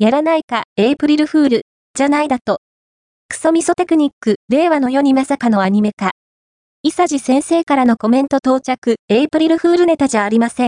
やらないか、エイプリルフール、じゃないだと。クソミソテクニック、令和の世にまさかのアニメ化。伊佐治先生からのコメント到着、エイプリルフールネタじゃありません。